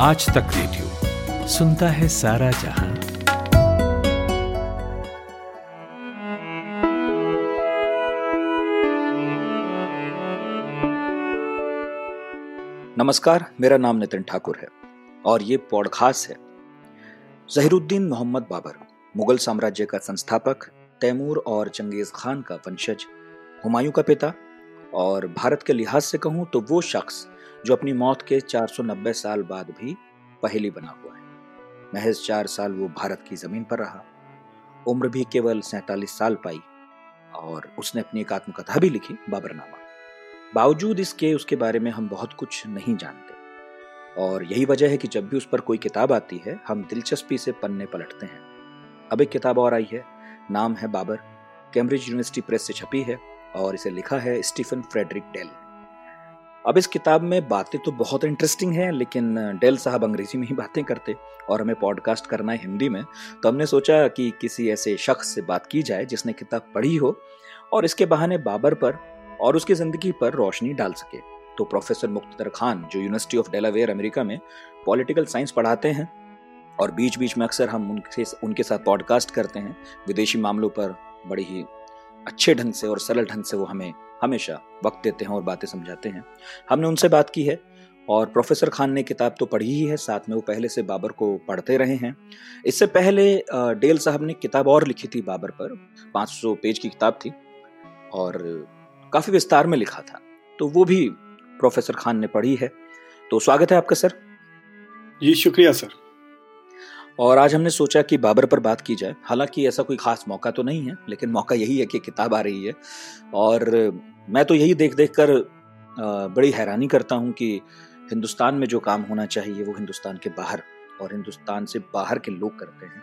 आज तक रेडियो सुनता है सारा जहाँ। नमस्कार, मेरा नाम नितिन ठाकुर है और ये पॉडकास्ट है। जहीरुद्दीन मोहम्मद बाबर, मुगल साम्राज्य का संस्थापक, तैमूर और चंगेज खान का वंशज, हुमायूं का पिता और भारत के लिहाज से कहूँ तो वो शख्स जो अपनी मौत के 490 साल बाद भी पहली बना हुआ है। महज चार साल वो भारत की ज़मीन पर रहा। उम्र भी केवल सैतालीस साल पाई और उसने अपनी एक आत्मकथा भी लिखी, बाबरनामा। बावजूद इसके, उसके बारे में हम बहुत कुछ नहीं जानते। और यही वजह है कि जब भी उस पर कोई किताब आती है, हम दिलचस्पी से पन्ने पलटते हैं। अब एक किताब और आई है, नाम है बाबर। कैम्ब्रिज यूनिवर्सिटी प्रेस से छपी है और इसे लिखा है स्टीफन फ्रेडरिक डेल अब इस किताब में बातें तो बहुत इंटरेस्टिंग हैं, लेकिन डेल साहब अंग्रेज़ी में ही बातें करते और हमें पॉडकास्ट करना है हिंदी में तो हमने सोचा कि किसी ऐसे शख्स से बात की जाए जिसने किताब पढ़ी हो और इसके बहाने बाबर पर और उसकी ज़िंदगी पर रोशनी डाल सके। तो प्रोफेसर मुख्तर खान, जो यूनिवर्सिटी ऑफ़ डेलावेयर अमेरिका में पॉलिटिकल साइंस पढ़ाते हैं और बीच बीच में अक्सर हम उनके उनके साथ पॉडकास्ट करते हैं, विदेशी मामलों पर बड़ी ही अच्छे ढंग से और सरल ढंग से वो हमें हमेशा वक्त देते हैं और बातें समझाते हैं। हमने उनसे बात की है और प्रोफेसर खान ने किताब तो पढ़ी ही है, साथ में वो पहले से बाबर को पढ़ते रहे हैं। इससे पहले डेल साहब ने किताब और लिखी थी बाबर पर 500 पेज की किताब थी और काफ़ी विस्तार में लिखा था। तो वो भी प्रोफेसर खान ने पढ़ी है। तो स्वागत है आपका, सर। जी, शुक्रिया, सर। और आज हमने सोचा कि बाबर पर बात की जाए। हालाँकि ऐसा कोई खास मौका तो नहीं है, लेकिन मौका यही है कि किताब आ रही है। और मैं तो यही देख देख कर बड़ी हैरानी करता हूँ कि हिंदुस्तान में जो काम होना चाहिए, वो हिंदुस्तान के बाहर और हिंदुस्तान से बाहर के लोग करते हैं।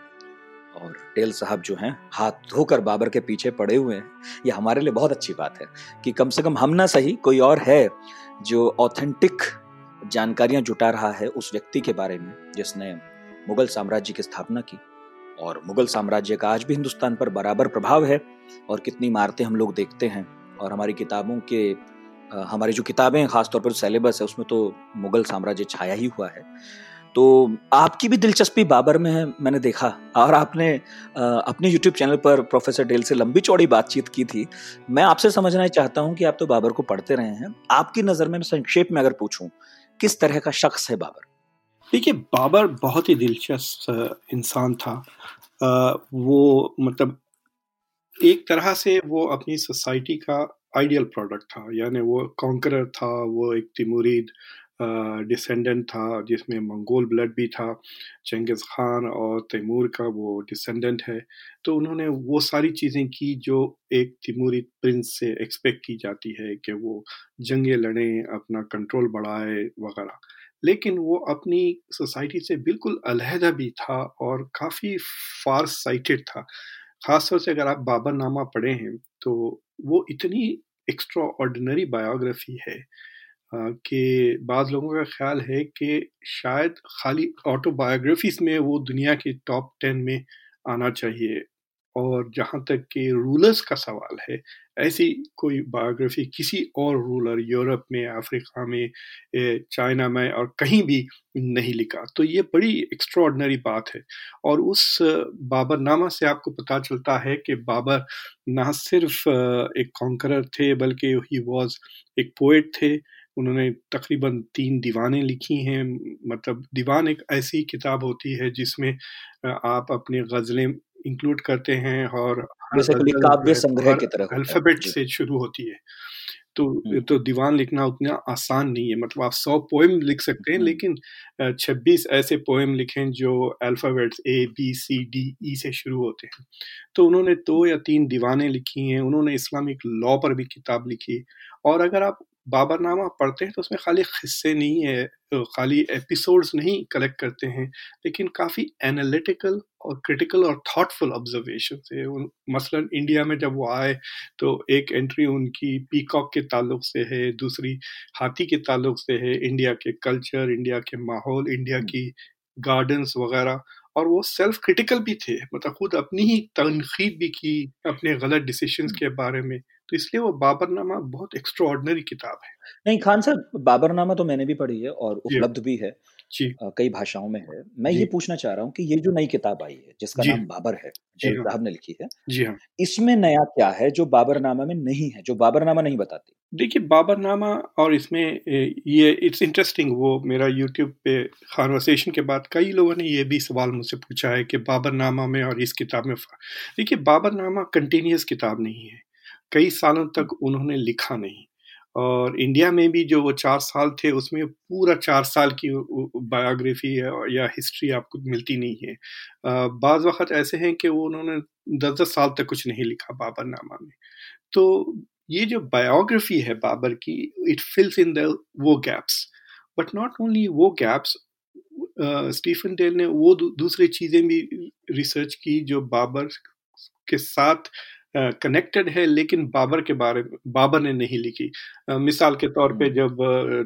और टेल साहब जो हैं, हाथ धोकर बाबर के पीछे पड़े हुए हैं। ये हमारे लिए बहुत अच्छी बात है कि कम से कम हम ना सही कोई और है जो ऑथेंटिक जानकारियाँ जुटा रहा है उस व्यक्ति के बारे में, जिसने मुगल साम्राज्य की स्थापना की। और मुगल साम्राज्य का आज भी हिंदुस्तान पर बराबर प्रभाव है और कितनी इमारतें हम लोग देखते हैं। और हमारी किताबों के हमारी जो किताबें हैं, खासतौर पर सिलेबस है, उसमें तो मुगल साम्राज्य छाया ही हुआ है। तो आपकी भी दिलचस्पी बाबर में है, मैंने देखा। और आपने अपने यूट्यूब चैनल पर प्रोफेसर डेल से लंबी चौड़ी बातचीत की थी। मैं आपसे समझना चाहता हूँ कि आप तो बाबर को पढ़ते रहे हैं। आपकी नज़र में संक्षेप में अगर पूछूँ, किस तरह का शख्स है बाबर? देखिए बाबर बहुत ही दिलचस्प इंसान था। आ, वो मतलब एक तरह से वो अपनी सोसाइटी का आइडियल प्रोडक्ट था। यानी वो कॉन्करर था वो एक तिमुरीद डिसेंडेंट था जिसमें मंगोल ब्लड भी था चंगेज़ खान और तैमूर का वो डिसेंडेंट है। तो उन्होंने वो सारी चीज़ें की जो एक तिमूरी प्रिंस से एक्सपेक्ट की जाती है कि वो जंगे लड़ें अपना कंट्रोल बढ़ाए वगैरह। लेकिन वो अपनी सोसाइटी से बिल्कुल अलहदा भी था और काफ़ी फार साइटेड था। ख़ासतौर से अगर आप बाबर नामा पढ़े हैं तो वो इतनी एक्स्ट्रा ऑर्डिनरी बायोग्राफी है कि बाद लोगों का ख्याल है कि शायद खाली ऑटोबायोग्राफीज में वो दुनिया के टॉप टेन में आना चाहिए। और जहाँ तक कि रूलर्स का सवाल है, ऐसी कोई बायोग्राफी किसी और रूलर यूरोप में, अफ्रीका में चाइना में और कहीं भी नहीं लिखा। तो ये बड़ी एक्स्ट्रॉर्डनरी बात है। और उस बाबर नामा से आपको पता चलता है कि बाबर ना सिर्फ़ एक कॉन्करर थे, बल्कि ही वॉज़ एक पोइट थे। उन्होंने तकरीबन तीन दीवानें लिखी हैं। मतलब दीवान एक ऐसी किताब होती है जिसमें आप अपने गज़लें इंक्लूड करते हैं और काव्य संग्रह की तरह अल्फ़ाबेट से शुरू होती है। तो हम्म। तो दीवान लिखना उतना आसान नहीं है। मतलब आप सौ पोएम लिख सकते हैं हम्म। लेकिन छब्बीस ऐसे पोएम लिखें जो alphabets A B C D E से शुरू होते हैं। तो उन्होंने दो या तीन दीवानें लिखी हैं। उन्होंने इस्लामिक लॉ पर भी किताब लिखी और अगर आप बाबरनामा पढ़ते हैं तो उसमें खाली हिस्से नहीं है खाली एपिसोड्स नहीं कलेक्ट करते हैं लेकिन काफ़ी एनालिटिकल और क्रिटिकल और थॉटफुल ऑब्जर्वेशन है। मसलन इंडिया में जब वो आए तो एक एंट्री उनकी पीकॉक के ताल्लुक से है दूसरी हाथी के ताल्लुक से है। इंडिया के कल्चर इंडिया के माहौल इंडिया की गार्डन्स वगैरह और वो सेल्फ क्रिटिकल भी थे मतलब खुद अपनी ही तनखीद भी की अपने गलत डिसीशंस के बारे में। तो इसलिए वो बाबरनामा बहुत एक्स्ट्रॉर्डनरी किताब है। नहीं खान साहब बाबरनामा तो मैंने भी पढ़ी है और उपलब्ध भी है। जी। कई भाषाओं में है। मैं ये पूछना चाह रहा हूँ कि ये जो नई किताब आई है जिसका नाम बाबर है जी। हाँ। साहब ने लिखी है जी हाँ। इसमें नया क्या है जो बाबरनामा में नहीं है जो बाबरनामा नहीं बताती? देखिए बाबरनामा और इसमें ये इट्स इंटरेस्टिंग वो मेरा यूट्यूब पे कॉन्वर्सेशन के बाद कई लोगों ने ये भी सवाल मुझसे पूछा है कि बाबरनामा में और इस किताब में देखिए बाबरनामा कंटिन्यूस किताब नहीं है। कई सालों तक उन्होंने लिखा नहीं। और इंडिया में भी जो वो चार साल थे, उसमें पूरा चार साल की बायोग्राफी या हिस्ट्री आपको मिलती नहीं है। बाज़ वक़्त ऐसे हैं कि वो उन्होंने दस दस साल तक कुछ नहीं लिखा बाबरनामा में। तो ये जो बायोग्राफी है बाबर की, इट फिल्स इन द वो गैप्स। बट नॉट ओनली वो गैप्स स्टीफन डेल ने वो दूसरी चीज़ें भी रिसर्च की जो बाबर के साथ कनेक्टेड है लेकिन बाबर के बारे में बाबर ने नहीं लिखी। मिसाल के तौर पे जब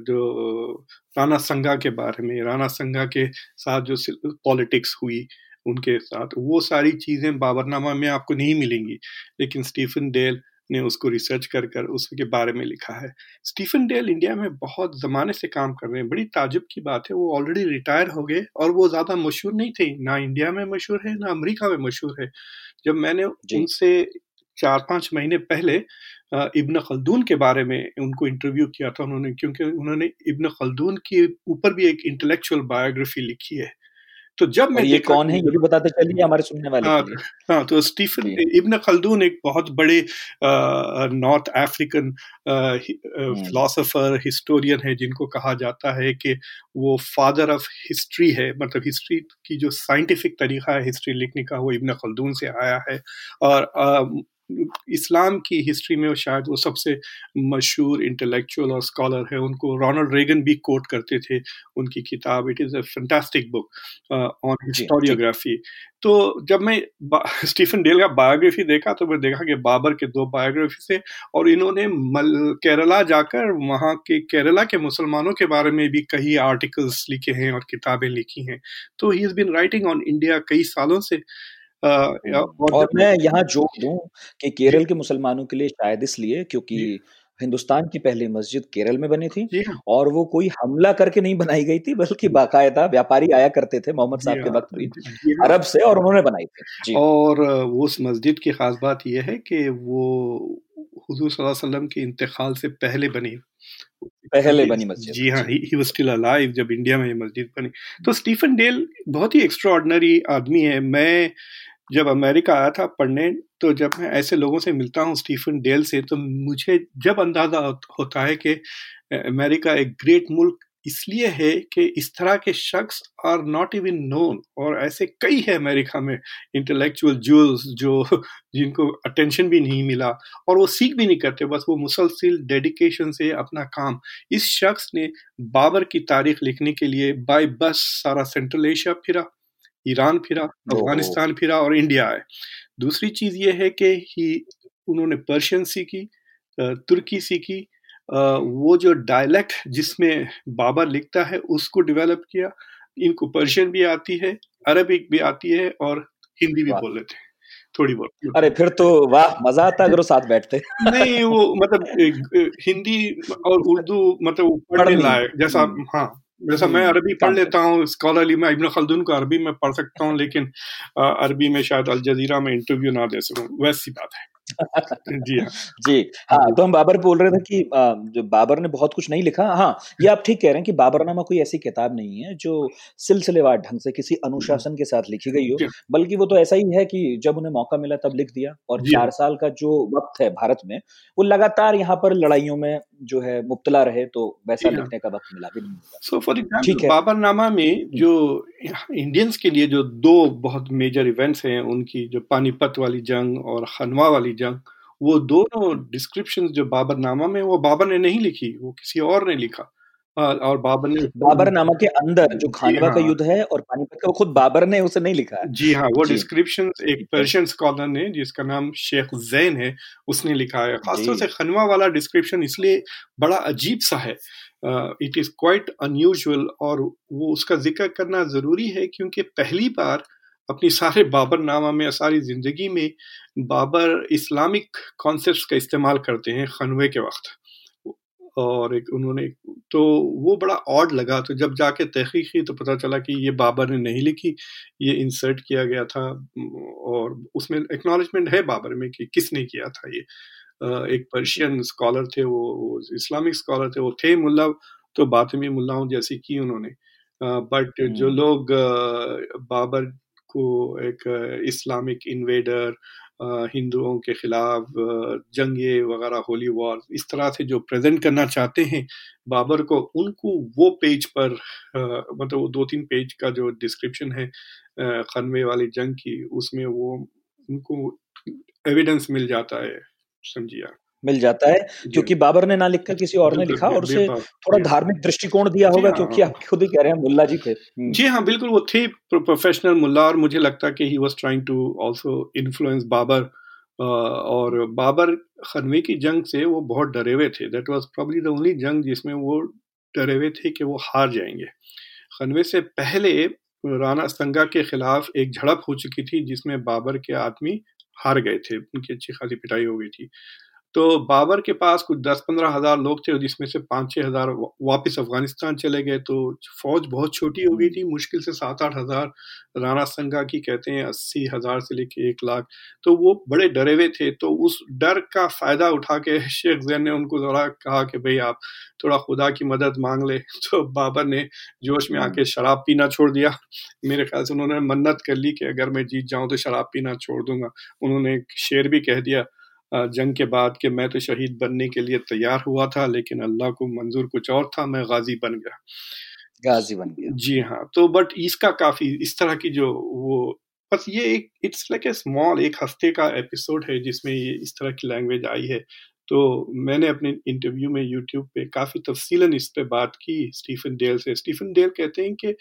जो राणा संगा के बारे में राणा संगा के साथ जो पॉलिटिक्स हुई उनके साथ वो सारी चीज़ें बाबरनामा में आपको नहीं मिलेंगी। लेकिन स्टीफन डेल ने उसको रिसर्च कर कर उसके बारे में लिखा है। स्टीफन डेल इंडिया में बहुत ज़माने से काम कर रहे हैं। बड़ी ताजुब की बात है वो ऑलरेडी रिटायर हो गए और वो ज़्यादा मशहूर नहीं थे। ना इंडिया में मशहूर है ना अमेरिका में मशहूर है। जब मैंने उनसे चार पाँच महीने पहले इब्न खल्दून के बारे में उनको इंटरव्यू किया था उन्होंने क्योंकि उन्होंने इब्न खल्दून के ऊपर भी एक इंटेलेक्चुअल बायोग्राफी लिखी है। तो जब मैं ये कौन है ये भी बताते चलिए हमारे सुनने वाले हाँ, हाँ तो स्टीफन इब्न खल्दून एक बहुत बड़े नॉर्थ अफ्रीकन फिलोसोफर हिस्टोरियन है जिनको कहा जाता है कि वो फादर ऑफ़ हिस्ट्री है मतलब हिस्ट्री की जो साइंटिफिक तरीका है हिस्ट्री लिखने का वो इब्न खल्दून से आया है। और अ, इस्लाम की हिस्ट्री में शायद वो सबसे मशहूर इंटेलेक्चुअल और स्कॉलर है। उनको रोनल्ड रेगन भी कोट करते थे उनकी किताब it is a fantastic book on historiography तो जब मैं स्टीफन डेल का बायोग्राफी देखा तो मैं देखा कि बाबर के दो बायोग्राफी से और इन्होंने मल केरला जाकर वहाँ के केरला के मुसलमानों के बारे में भी कई आर्टिकल्स लिखे हैं और किताबें लिखी हैं। तो he is been writing on India कई सालों से। अ, और और मैं यहाँ जोड़ दूँ कि केरल के मुसलमानों के लिए शायद इसलिए क्योंकि हिंदुस्तान की पहली मस्जिद केरल में बनी थी हाँ। और वो कोई हमला करके नहीं बनाई गई थी बल्कि बाकायदा व्यापारी आया करते थे मोहम्मद साहब के हाँ, वक्त भी हाँ। अरब से और उन्होंने बनाई थी। जी। और वो उस मस्जिद की खास बात यह है कि वो हुजूर सल्लल्लाहु अलैहि वसल्लम के इंतकाल से पहले बनी। पहले बनी मस्जिद जी हाँ ही वाज स्टिल अलाइव जब इंडिया में ये मस्जिद बनी। तो स्टीफन डेल बहुत ही एक्स्ट्राऑर्डिनरी आदमी है। मैं जब अमेरिका आया था पढ़ने तो जब मैं ऐसे लोगों से मिलता हूँ, स्टीफन डेल से तो मुझे जब अंदाज़ा होत- है कि अमेरिका एक ग्रेट मुल्क इसलिए है कि इस तरह के शख्स आर नॉट इवन नोन, और ऐसे कई है अमेरिका में इंटेलेक्चुअल जूल्स जो जिनको अटेंशन भी नहीं मिला, और वो सीख भी नहीं करते, बस वो मुसलसिल डेडिकेशन से अपना काम। इस शख्स ने बाबर की तारीख लिखने के लिए बाय बस सारा सेंट्रल एशिया फिरा ईरान फिरा अफ़गानिस्तान फिरा और इंडिया आए। दूसरी चीज़ ये है कि ही उन्होंने पर्शियन सीखी तुर्की सीखी वो जो डायलेक्ट जिसमें बाबर लिखता है उसको डेवलप किया। इनको पर्शियन भी आती है अरबिक भी आती है और हिंदी भी बोल लेते हैं। थोड़ी बहुत। अरे फिर तो वाह मज़ा आता अगर वो साथ बैठते। नहीं वो मतलब हिंदी और उर्दू मतलब पढ़ने लायक जैसा हम्म। हाँ। जैसा मैं हम्म, अरबी पढ़ लेता हूँ स्कॉलरली मैं इब्न खलदून को अरबी में पढ़ सकता हूँ लेकिन अरबी में शायद अल जजीरा में इंटरव्यू ना दे सकूँ वैसी बात है। जी हाँ। जी हाँ तो हम बाबर बोल रहे थे कि जो बाबर ने बहुत कुछ नहीं लिखा हाँ ये आप ठीक कह रहे हैं कि बाबरनामा कोई ऐसी किताब नहीं है जो सिलसिलेवार ढंग से किसी अनुशासन के साथ लिखी गई हो बल्कि वो तो ऐसा ही है कि जब उन्हें मौका मिला तब लिख दिया और चार साल का जो वक्त है भारत में वो लगातार यहाँ पर लड़ाइयों में जो है मुब्तला रहे तो वैसा हाँ। लिखने का वक्त मिला भी नहीं सो फॉर ठीक एग्ज़ाम्पल। बाबरनामा में जो। इंडियंस के लिए जो दो बहुत मेजर इवेंट्स हैं उनकी जो पानीपत वाली जंग और खनवा वाली जंग। वो दोनों डिस्क्रिप्शन जो बाबरनामा में वो बाबर ने नहीं लिखी वो किसी और ने लिखा। और बाबर ने बाबरनामा के अंदर जो खानवा का हाँ। युद्ध है और पानीपत का वो खुद बाबर ने उसे नहीं लिखा है। जी हाँ वो डिस्क्रिप्शन एक पर्शियन स्कॉलर ने जिसका नाम शेख जैन है उसने लिखा है। खासतौर से खनवा वाला डिस्क्रिप्शन इसलिए बड़ा अजीब सा है। इट इज़ क्वाइट अनयूजुअल और वो उसका ज़िक्र करना ज़रूरी है क्योंकि पहली बार अपनी सारे बाबर नामा में सारी ज़िंदगी में बाबर इस्लामिक कॉन्सेप्ट का इस्तेमाल करते हैं खनवे के वक्त। और एक उन्होंने तो वो बड़ा ऑड लगा। तो जब जाके तहकीक की तो पता चला कि ये बाबर ने नहीं लिखी ये इंसर्ट किया गया था। और उसमें एक्नॉलेजमेंट है बाबर में कि किसने किया था ये। एक पर्शियन स्कॉलर थे वो, वो इस्लामिक स्कॉलर थे वो थे मुल्ला तो बातमी मुल्लाओं जैसी की उन्होंने। बट जो हम्म। लोग बाबर को एक इस्लामिक इन्वेडर हिंदुओं के खिलाफ जंगे वगैरह होली वॉर इस तरह से जो प्रेजेंट करना चाहते हैं, बाबर को, उनको वो पेज पर मतलब दो तीन पेज का जो डिस्क्रिप्शन है खनवे वाली जंग की, उसमें वो, उनको एविडेंस मिल जाता है, समझिए मिल जाता है क्योंकि बाबर ने ना लिखकर किसी और ने लिखा और उसे थोड़ा धार्मिक दृष्टिकोण दिया होगा हाँ, क्योंकि आप खुद ही कह रहे हैं मुल्ला जी थे। हम्म। जी हाँ बिल्कुल वो थे प्रोफेशनल मुल्ला और मुझे लगता कि he was trying to also influence Babur और बाबर खनवे की जंग से वो बहुत डरे हुए थे। That was probably the only जंग जिसमें वो डरे हुए थे कि वो हार जाएँगे। खनवे से पहले राणा संगा के खिलाफ एक झड़प हो चुकी थी जिसमें बाबर के आदमी हार गए थे। उनकी अच्छी खासी पिटाई हो गई थी। तो बाबर के पास कुछ दस पंद्रह हज़ार लोग थे, जिसमें से पाँच छः हज़ार वापस अफ़गानिस्तान चले गए। तो फौज बहुत छोटी हो गई थी, मुश्किल से सात आठ हज़ार, राणा संगा की कहते हैं अस्सी हज़ार से लेके एक लाख। तो वो बड़े डरे हुए थे तो उस डर का फ़ायदा उठा के शेख जैन ने उनको थोड़ा कहा कि, भाई आप थोड़ा खुदा की मदद मांग ले। तो बाबर ने जोश में आके, शराब पीना छोड़ दिया। मेरे ख्याल से उन्होंने मन्नत कर ली कि, अगर मैं जीत जाऊँ तो शराब पीना छोड़ दूँगा। उन्होंने शेर भी कह दिया जंग के बाद कि मैं तो शहीद बनने के लिए तैयार हुआ था लेकिन अल्लाह को मंजूर कुछ और था मैं गाजी बन गया। गाजी बन गया। जी हाँ तो बट इसका काफ़ी इस तरह की जो वो बस ये एक इट्स लाइक ए स्मॉल एक हफ़्ते का एपिसोड है जिसमें ये इस तरह की लैंग्वेज आई है। तो मैंने अपने इंटरव्यू में यूट्यूब पे काफ़ी तफसीलन इस पे बात की स्टीफन डेल से। स्टीफन डेल कहते हैं कि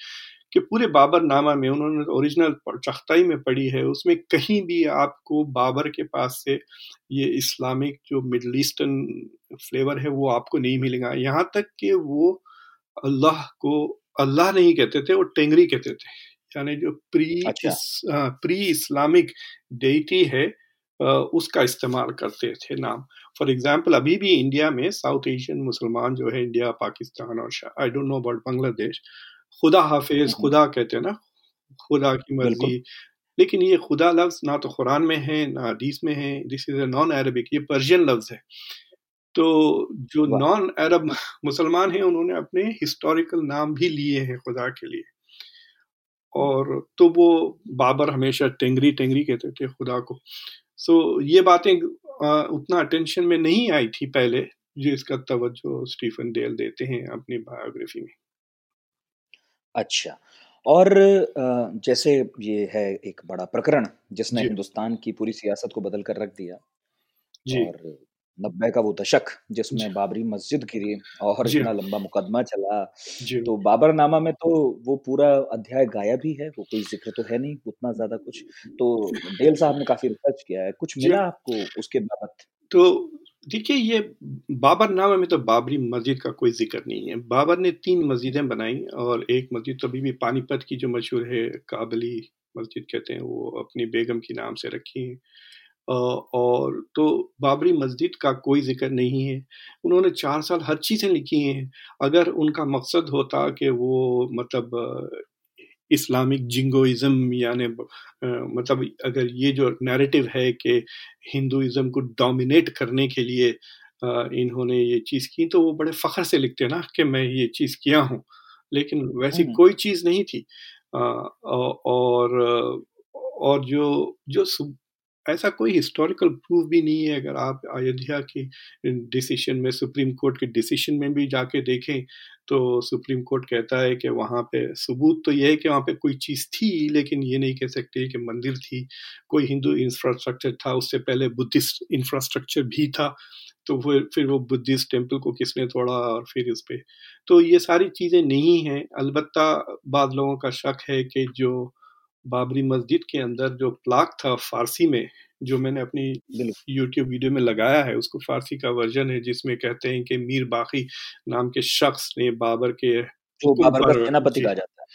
कि पूरे बाबर नामा में उन्होंने ओरिजिनल चख्ताई में पढ़ी है उसमें कहीं भी आपको बाबर के पास से ये इस्लामिक जो मिडल ईस्टर्न फ्लेवर है वो आपको नहीं मिलेगा। यहाँ तक कि वो अल्लाह को अल्लाह नहीं कहते थे वो टेंगरी कहते थे। यानी जो प्री अच्छा। इस, आ, प्री इस्लामिक डेटी है आ, उसका इस्तेमाल करते थे नाम। फॉर एग्ज़ाम्पल अभी भी इंडिया में साउथ एशियन मुसलमान जो है इंडिया पाकिस्तान और I don't know about Bangladesh खुदा हाफिज हम्म। खुदा कहते हैं ना? खुदा की मर्ज़ी। लेकिन ये खुदा लफ्ज ना तो कुरान में है ना हदीस में है this is a non Arabic ये पर्शियन लफ्ज है। तो जो नॉन अरब मुसलमान हैं उन्होंने अपने हिस्टोरिकल नाम भी लिए हैं खुदा के लिए। और तो वो बाबर हमेशा टेंगरी टेंगरी कहते थे खुदा को। सो ये बातें उतना अटेंशन में नहीं आई थी पहले जो इसका तवज्जो स्टीफन डेल देते हैं अपनी बायोग्राफी में। अच्छा। और जैसे ये है एक बड़ा प्रकरण जिसने हिंदुस्तान की पूरी सियासत को बदल कर रख दिया जी। और नब्बे का वो दशक जिसमें बाबरी मस्जिद गिरी और इतना लंबा मुकदमा चला तो बाबर नामा में तो वो पूरा अध्याय गायब ही है वो कोई ज़िक्र तो है नहीं उतना ज़्यादा कुछ। तो डेल साहब ने काफ़ी रिसर्च किया है कुछ मिला आपको उसके बाबत? तो देखिए, ये बाबर नामा में तो बाबरी मस्जिद का कोई ज़िक्र नहीं है। बाबर ने तीन मस्जिदें बनाई और एक मस्जिद तो अभी भी पानीपत की जो मशहूर है, काबली मस्जिद कहते हैं, वो अपनी बेगम के नाम से रखी है। और तो बाबरी मस्जिद का कोई ज़िक्र नहीं है। उन्होंने चार साल हर चीज़ें लिखी हैं। अगर उनका मकसद होता कि वो मतलब इस्लामिक जिंगोइज्म यानी मतलब अगर ये जो नैरेटिव है कि हिंदुज़म को डोमिनेट करने के लिए इन्होंने ये चीज़ की तो वो बड़े फ़ख्र से लिखते ना कि मैं ये चीज़ किया हूँ। लेकिन वैसी कोई चीज़ नहीं थी। और और जो जो ऐसा कोई हिस्टोरिकल प्रूफ भी नहीं है। अगर आप अयोध्या की डिसीशन में सुप्रीम कोर्ट के डिसीशन में भी जाके देखें तो सुप्रीम कोर्ट कहता है कि वहाँ पे सबूत तो यह है कि वहाँ पे कोई चीज़ थी, लेकिन ये नहीं कह सकते कि मंदिर थी। कोई हिंदू इंफ्रास्ट्रक्चर था, उससे पहले बुद्धिस्ट इंफ्रास्ट्रक्चर भी था। तो फिर फिर वो बुद्धिस्ट टेंपल को किसने तोड़ा और फिर उस पर तो ये सारी चीज़ें नहीं हैं। अलबत्ता बाद लोगों का शक है कि जो बाबरी मस्जिद के अंदर जो प्लाक था फारसी में जो मैंने अपनी यूट्यूब वीडियो में लगाया है उसको फारसी का वर्जन है जिसमें कहते हैं कि मीर बाकी नाम के शख्स ने बाबर के जो बाबर का सेनापति कहा जाता है।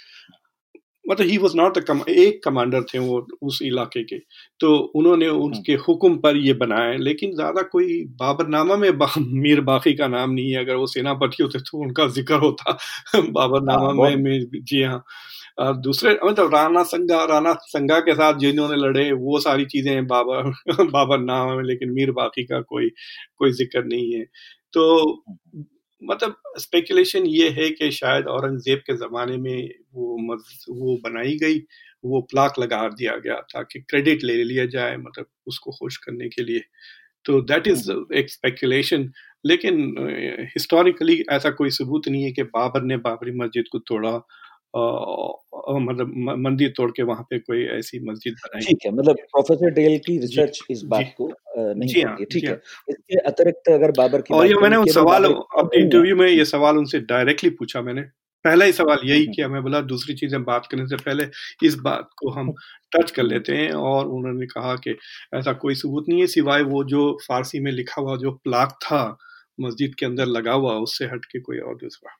मतलब ही वॉज़ नॉट एक कमांडर थे वो उस इलाके के। तो उन्होंने उनके हुक्म पर ये बनाए लेकिन ज़्यादा कोई बाबरनामा में बा, मीर बाकी का नाम नहीं है। अगर वो सेनापति होते तो उनका ज़िक्र होता। बाबरनामा हाँ, में, में जी हाँ। दूसरे मतलब राणा संगा राणा संगा के साथ जिन्होंने लड़े वो सारी चीज़ें बाबर बाबर नाम है लेकिन मीर बाकी का कोई कोई ज़िक्र नहीं है। तो मतलब स्पेकुलेशन ये है कि शायद औरंगज़ेब के ज़माने में वो मज, वो बनाई गई वो प्लाक लगा दिया गया ताकि क्रेडिट ले लिया जाए मतलब उसको खुश करने के लिए। तो दैट इज़ एक स्पेकुलेशन लेकिन हिस्टोरिकली ऐसा कोई सबूत नहीं है कि बाबर ने बाबरी मस्जिद को तोड़ा मतलब मंदिर तोड़ के वहाँ पे कोई ऐसी मस्जिद बनाई? ठीक है मतलब प्रोफेसर डेल की रिसर्च इस बात को नहीं हाँ, ठीक हाँ। है। इसके अतिरिक्त अगर बाबर की और ये मैंने उन सवाल अपने इंटरव्यू में ये सवाल उनसे डायरेक्टली पूछा मैंने। पहला ही सवाल यही हम्म, हम्म। किया मैं बोला दूसरी चीज़ें बात करने से पहले इस बात को हम टच कर लेते हैं और उन्होंने कहा कि ऐसा कोई सबूत नहीं है सिवाय वो जो फारसी में लिखा हुआ जो प्लाक था मस्जिद के अंदर लगा हुआ उससे हट के कोई और दूसरा।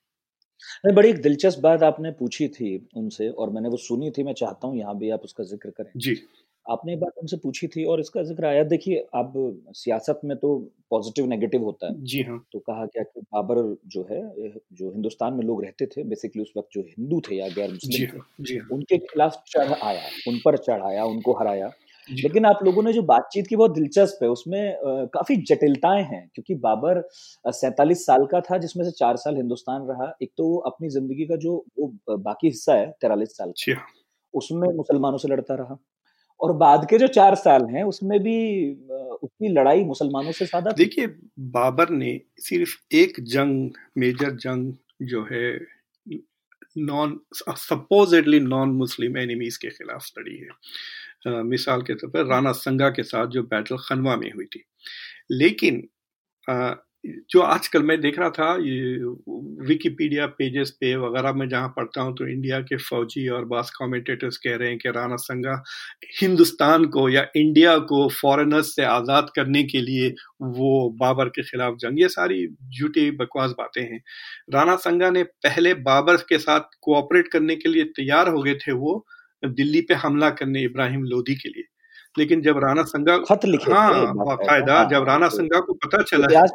नहीं बड़ी एक दिलचस्प बात आपने पूछी थी उनसे और मैंने वो सुनी थी मैं चाहता हूँ यहाँ भी आप उसका ज़िक्र करें। जी। आपने एक बात उनसे पूछी थी और इसका ज़िक्र आया देखिए अब सियासत में तो पॉजिटिव नेगेटिव होता है। जी हाँ। तो कहा गया कि बाबर जो है जो हिंदुस्तान में लोग रहते थे बेसिकली उस वक्त जो हिंदू थे या गैर मुस्लिम जी हाँ, जी हाँ. उनके खिलाफ चढ़ आया उन पर चढ़ाया उनको हराया। लेकिन आप लोगों ने जो बातचीत की बहुत दिलचस्प है उसमें काफ़ी जटिलताएँ हैं क्योंकि बाबर सैतालीस साल का था जिसमें से चार साल हिंदुस्तान रहा। एक तो वो अपनी ज़िंदगी का जो वो बाकी हिस्सा है तिरालीस साल उसमें मुसलमानों से लड़ता रहा। और बाद के जो चार साल हैं उसमें भी उसकी लड़ाई मुसलमानों से ज़्यादा देखिए बाबर ने सिर्फ़ एक जंग मेजर जंग जो है non supposedly non Muslim enemies के खिलाफ लड़ी है। मिसाल के तौर पर राणा संगा के साथ जो बैटल खनवा में हुई थी। लेकिन जो आजकल मैं देख रहा था विकीपीडिया पेजेस पे वगैरह में जहाँ पढ़ता हूँ तो इंडिया के फौजी और बास कमेंटेटर्स कह रहे हैं कि राणा संगा हिंदुस्तान को या इंडिया को फॉरेनर्स से आज़ाद करने के लिए वो बाबर के खिलाफ जंग, ये सारी झूठी बकवास बातें हैं। राणा संगा ने पहले बाबर के साथ कोऑपरेट करने के लिए तैयार हो गए थे वो दिल्ली पे हमला करने इब्राहिम लोधी के लिए। लेकिन जब राणा संगा खत लिखे हाँ बाकायदा हाँ, जब राणा हाँ, संगा को पता चला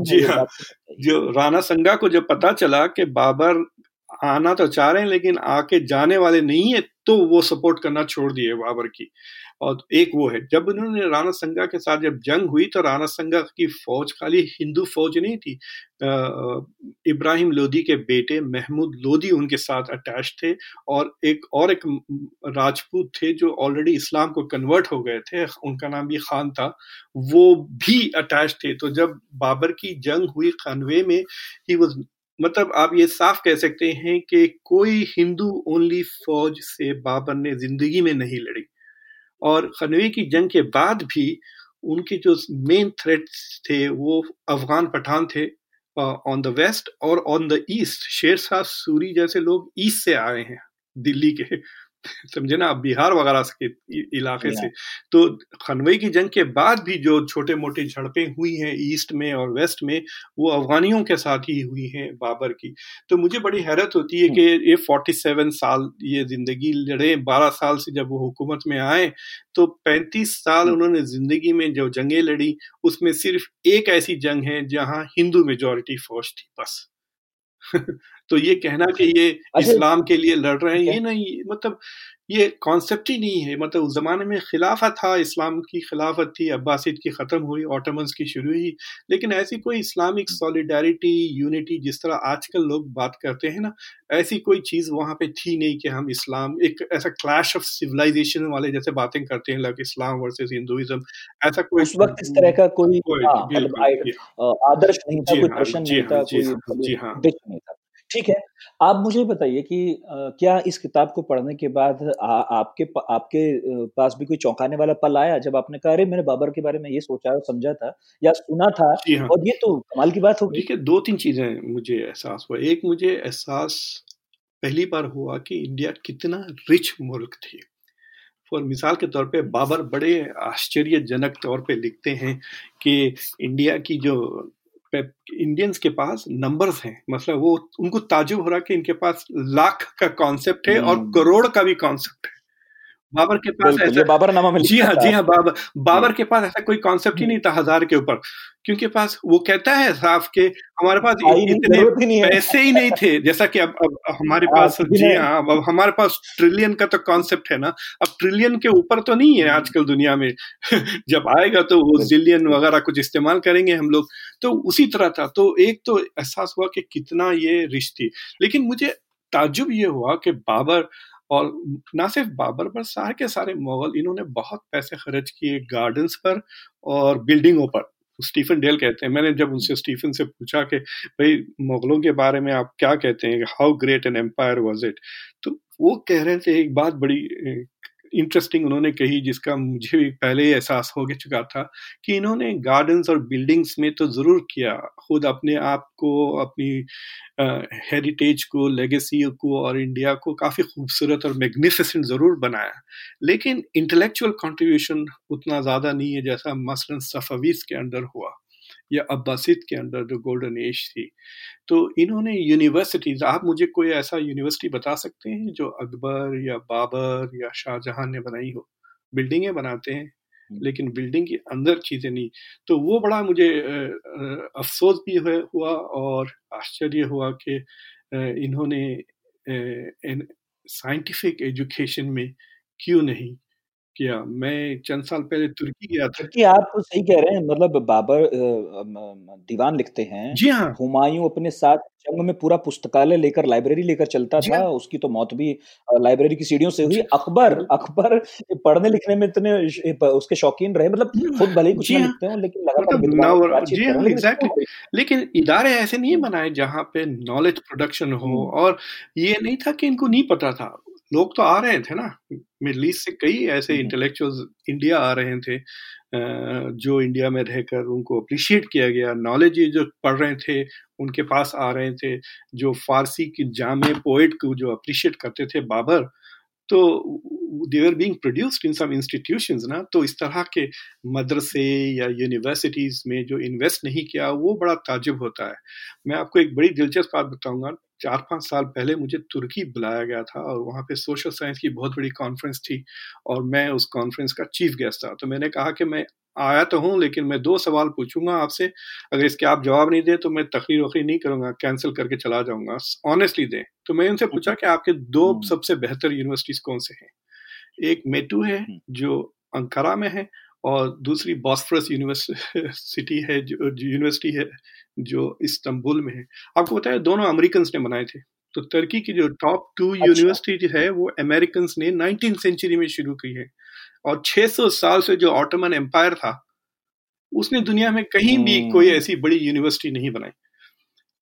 जी हाँ। जो राणा संगा को जब पता चला कि बाबर आना तो चाह रहे हैं, लेकिन आके जाने वाले नहीं है तो वो सपोर्ट करना छोड़ दिए बाबर की। और एक वो है, जब उन्होंने राणा संगा के साथ जब जंग हुई तो राणा संगा की फौज खाली हिंदू फौज नहीं थी। इब्राहिम लोधी के बेटे महमूद लोधी उनके साथ अटैच थे और एक और एक राजपूत थे जो ऑलरेडी इस्लाम को कन्वर्ट हो गए थे, उनका नाम भी खान था, वो भी अटैच थे। तो जब बाबर की जंग हुई खानवे में ही वॉज़ मतलब आप ये साफ़ कह सकते हैं कि कोई हिंदू ओनली फौज से बाबर ने ज़िंदगी में नहीं लड़ी। और खनवे की जंग के बाद भी उनके जो मेन थ्रेट्स थे, वो अफगान पठान थे ऑन द वेस्ट और on the east Sher Shah Suri जैसे लोग ईस्ट से आए हैं, दिल्ली के। समझे ना? बिहार वगैरह के इलाके से। तो खनवई की जंग के बाद भी जो छोटे मोटे झड़पें हुई हैं ईस्ट में और वेस्ट में वो अफगानियों के साथ ही हुई हैं बाबर की। तो मुझे बड़ी हैरत होती है कि ये फोर्टी सेवन साल ये ज़िंदगी लड़े बारह साल से जब वो हुकूमत में आए तो पैंतीस साल उन्होंने ज़िंदगी में जो जंगें लड़ी उसमें सिर्फ़ एक ऐसी जंग है जहाँ हिंदू मेजोरिटी फौज थी बस। तो ये कहना कि ये अच्छा, इस्लाम के लिए लड़ रहे हैं ये नहीं मतलब ये कॉन्सेप्ट ही नहीं है। मतलब उस जमाने में खिलाफत था इस्लाम की खिलाफत थी अब्बासिद की ख़त्म हुई ऑटोमन्स की शुरू हुई। लेकिन ऐसी कोई इस्लामिक सॉलिडारिटी यूनिटी जिस तरह आजकल लोग बात करते हैं ना ऐसी कोई चीज़ वहाँ पे थी नहीं कि हम इस्लाम एक ऐसा क्लैश ऑफ़ सिविलाइजेशन वाले जैसे बातें करते हैं लाइक इस्लाम वर्सेस हिंदुइज्म ऐसा कोई उस वक्त इस तरह का कोई, हाँ, मतलब आदर्श नहीं था कोई प्रश्न नहीं था जी हाँ ठीक है। आप मुझे बताइए कि क्या इस किताब को पढ़ने के बाद आ, आपके आपके पास भी कोई चौंकाने वाला पल आया जब आपने कहा अरे मैंने बाबर के बारे में ये सोचा और समझा था या सुना था? हाँ। और ये तो कमाल की बात होगी। देखिए दो तीन चीज़ें मुझे एहसास हुआ। एक मुझे एहसास पहली बार हुआ कि इंडिया कितना रिच मुल्क थी। और मिसाल के तौर पे बाबर बड़े आश्चर्यजनक तौर पे लिखते हैं कि इंडिया की जो इंडियंस के पास नंबर्स हैं। मतलब वो उनको ताजुब हो रहा कि इनके पास लाख का कॉन्सेप्ट है और हम्म। करोड़ का भी कॉन्सेप्ट है। बाबर के पास ऐसा बाबर नामा में जी हाँ जी हाँ बाबर बाबर के पास ऐसा कोई कॉन्सेप्ट ही नहीं था हज़ार के ऊपर। क्योंकि पास वो कहता है साफ़ के हमारे पास इतने नहीं। पैसे ही नहीं थे। जैसा कि अब अब हमारे हाँ, पास जी हाँ अब हमारे पास ट्रिलियन का तो कॉन्सेप्ट है ना। अब ट्रिलियन के ऊपर तो नहीं है हम्म। आजकल दुनिया में। जब आएगा तो वो जिलियन वगैरह कुछ इस्तेमाल करेंगे हम लोग। तो उसी तरह था। तो एक तो एहसास हुआ कि कितना ये रिश्ती लेकिन मुझे ताजुब ये हुआ कि बाबर और ना सिर्फ़ बाबर पर सारे के सारे मुगल इन्होंने बहुत पैसे खर्च किए गार्डन्स पर और बिल्डिंगों पर। स्टीफन डेल कहते हैं। मैंने जब उनसे, स्टीफन से पूछा कि, भाई, मुगलों के बारे में आप क्या कहते हैं? How great an empire was it तो वो कह रहे थे एक बात बड़ी इंटरेस्टिंग उन्होंने कही, जिसका मुझे भी पहले ही एहसास हो चुका था, कि इन्होंने गार्डन्स और बिल्डिंग्स में तो ज़रूर किया। खुद अपने आप को, अपनी हेरिटेज को लेगेसी को और इंडिया को काफ़ी खूबसूरत और मैग्निफिसेंट ज़रूर बनाया। लेकिन इंटेलेक्चुअल कंट्रीब्यूशन उतना ज़्यादा नहीं है, जैसा मसलन सफ़वीज़ के अंदर हुआ। या अब्बासिद के अंडर जो गोल्डन एज थी। तो इन्होंने यूनिवर्सिटीज आप मुझे कोई ऐसा यूनिवर्सिटी बता सकते हैं जो अकबर या बाबर या शाहजहां ने बनाई हो? बिल्डिंगें बनाते हैं लेकिन बिल्डिंग के अंदर चीज़ें नहीं। तो वो बड़ा मुझे अफसोस भी हुआ और आश्चर्य हुआ कि इन्होंने साइंटिफिक एजुकेशन में क्यों नहीं? किया। मैं चंद साल पहले तुर्की गया था। कि आप तो सही कह रहे हैं मतलब बाबर दीवान लिखते हैं। जी हाँ। हुमायूं अपने साथ जंग में पूरा पुस्तकालय लेकर लाइब्रेरी लेकर चलता था उसकी तो मौत भी लाइब्रेरी की सीढ़ियों से हुई। अकबर अकबर पढ़ने लिखने में इतने उसके शौकीन रहे मतलब खुद भले ही कुछ ना लिखते हो लेकिन लगातार जी हाँ एग्जैक्टली लेकिन इदारे ऐसे नहीं बनाए जहाँ पे नॉलेज प्रोडक्शन हो और ये नहीं था कि इनको नहीं पता था। लोग तो आ रहे थे ना। मिडल ईस्ट से कई ऐसे इंटेलेक्चुअल्स इंडिया आ रहे थे जो इंडिया में रहकर उनको अप्रिशिएट किया गया। नॉलेज ये जो पढ़ रहे थे उनके पास आ रहे थे। जो फारसी की जामे पोइट को जो अप्रिशिएट करते थे बाबर तो they are being produced in some institutions ना। तो इस तरह के मदरसे या यूनिवर्सिटीज में जो इन्वेस्ट नहीं किया वो बड़ा ताजुब होता है। मैं आपको एक बड़ी दिलचस्प बात बताऊँगा। चार पाँच साल पहले मुझे तुर्की बुलाया गया था और वहाँ पे सोशल साइंस की बहुत बड़ी कॉन्फ्रेंस थी और मैं उस कॉन्फ्रेंस का चीफ गेस्ट था। तो मैंने कहा कि मैं आया तो हूँ लेकिन मैं दो सवाल पूछूँगा आपसे। अगर इसके आप जवाब नहीं दे तो मैं तकरीर वकरीर नहीं करूँगा कैंसिल करके चला जाऊँगा। ऑनेस्टली दें तो मैं उनसे पूछा कि आपके दो सबसे बेहतर यूनिवर्सिटीज कौन से हैं? एक मेटू है जो अंकारा में है और दूसरी बॉस्फरस यूनिवर्सिटी है जो यूनिवर्सिटी है जो इस्तांबुल में है। आपको पता है दोनों अमेरिकन ने बनाए थे। तो तुर्की की जो टॉप टू अच्छा। यूनिवर्सिटी है वो अमेरिकन ने नाइनटीन सेंचुरी में शुरू की है। और 600 साल से जो ऑटोमन एम्पायर था उसने दुनिया में कहीं भी कोई ऐसी बड़ी यूनिवर्सिटी नहीं बनाई।